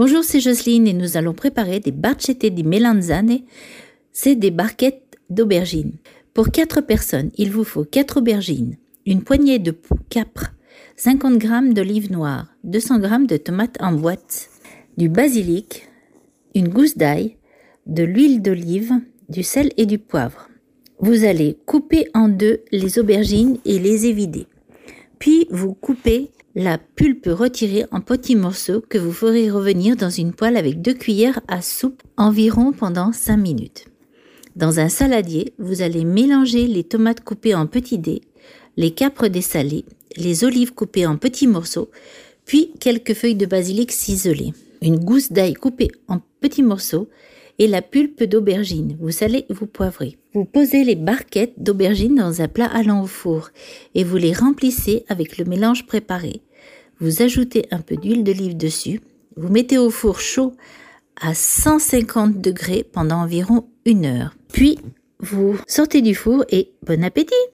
Bonjour, c'est Jocelyne et nous allons préparer des barchette di melanzane. C'est des barquettes d'aubergines. Pour 4 personnes, il vous faut 4 aubergines, une poignée de capre, 50 g d'olives noires, 200 g de tomates en boîte, du basilic, une gousse d'ail, de l'huile d'olive, du sel et du poivre. Vous allez couper en deux les aubergines et les évider. Puis vous coupez la pulpe retirée en petits morceaux que vous ferez revenir dans une poêle avec deux cuillères à soupe environ pendant 5 minutes. Dans un saladier, vous allez mélanger les tomates coupées en petits dés, les capres dessalés, les olives coupées en petits morceaux, puis quelques feuilles de basilic ciselées, une gousse d'ail coupée en petits morceaux et la pulpe d'aubergine. Vous salez, vous poivrez. Vous posez les barquettes d'aubergine dans un plat allant au four et vous les remplissez avec le mélange préparé. Vous ajoutez un peu d'huile d'olive dessus. Vous mettez au four chaud à 150 degrés pendant environ une heure. Puis, vous sortez du four et bon appétit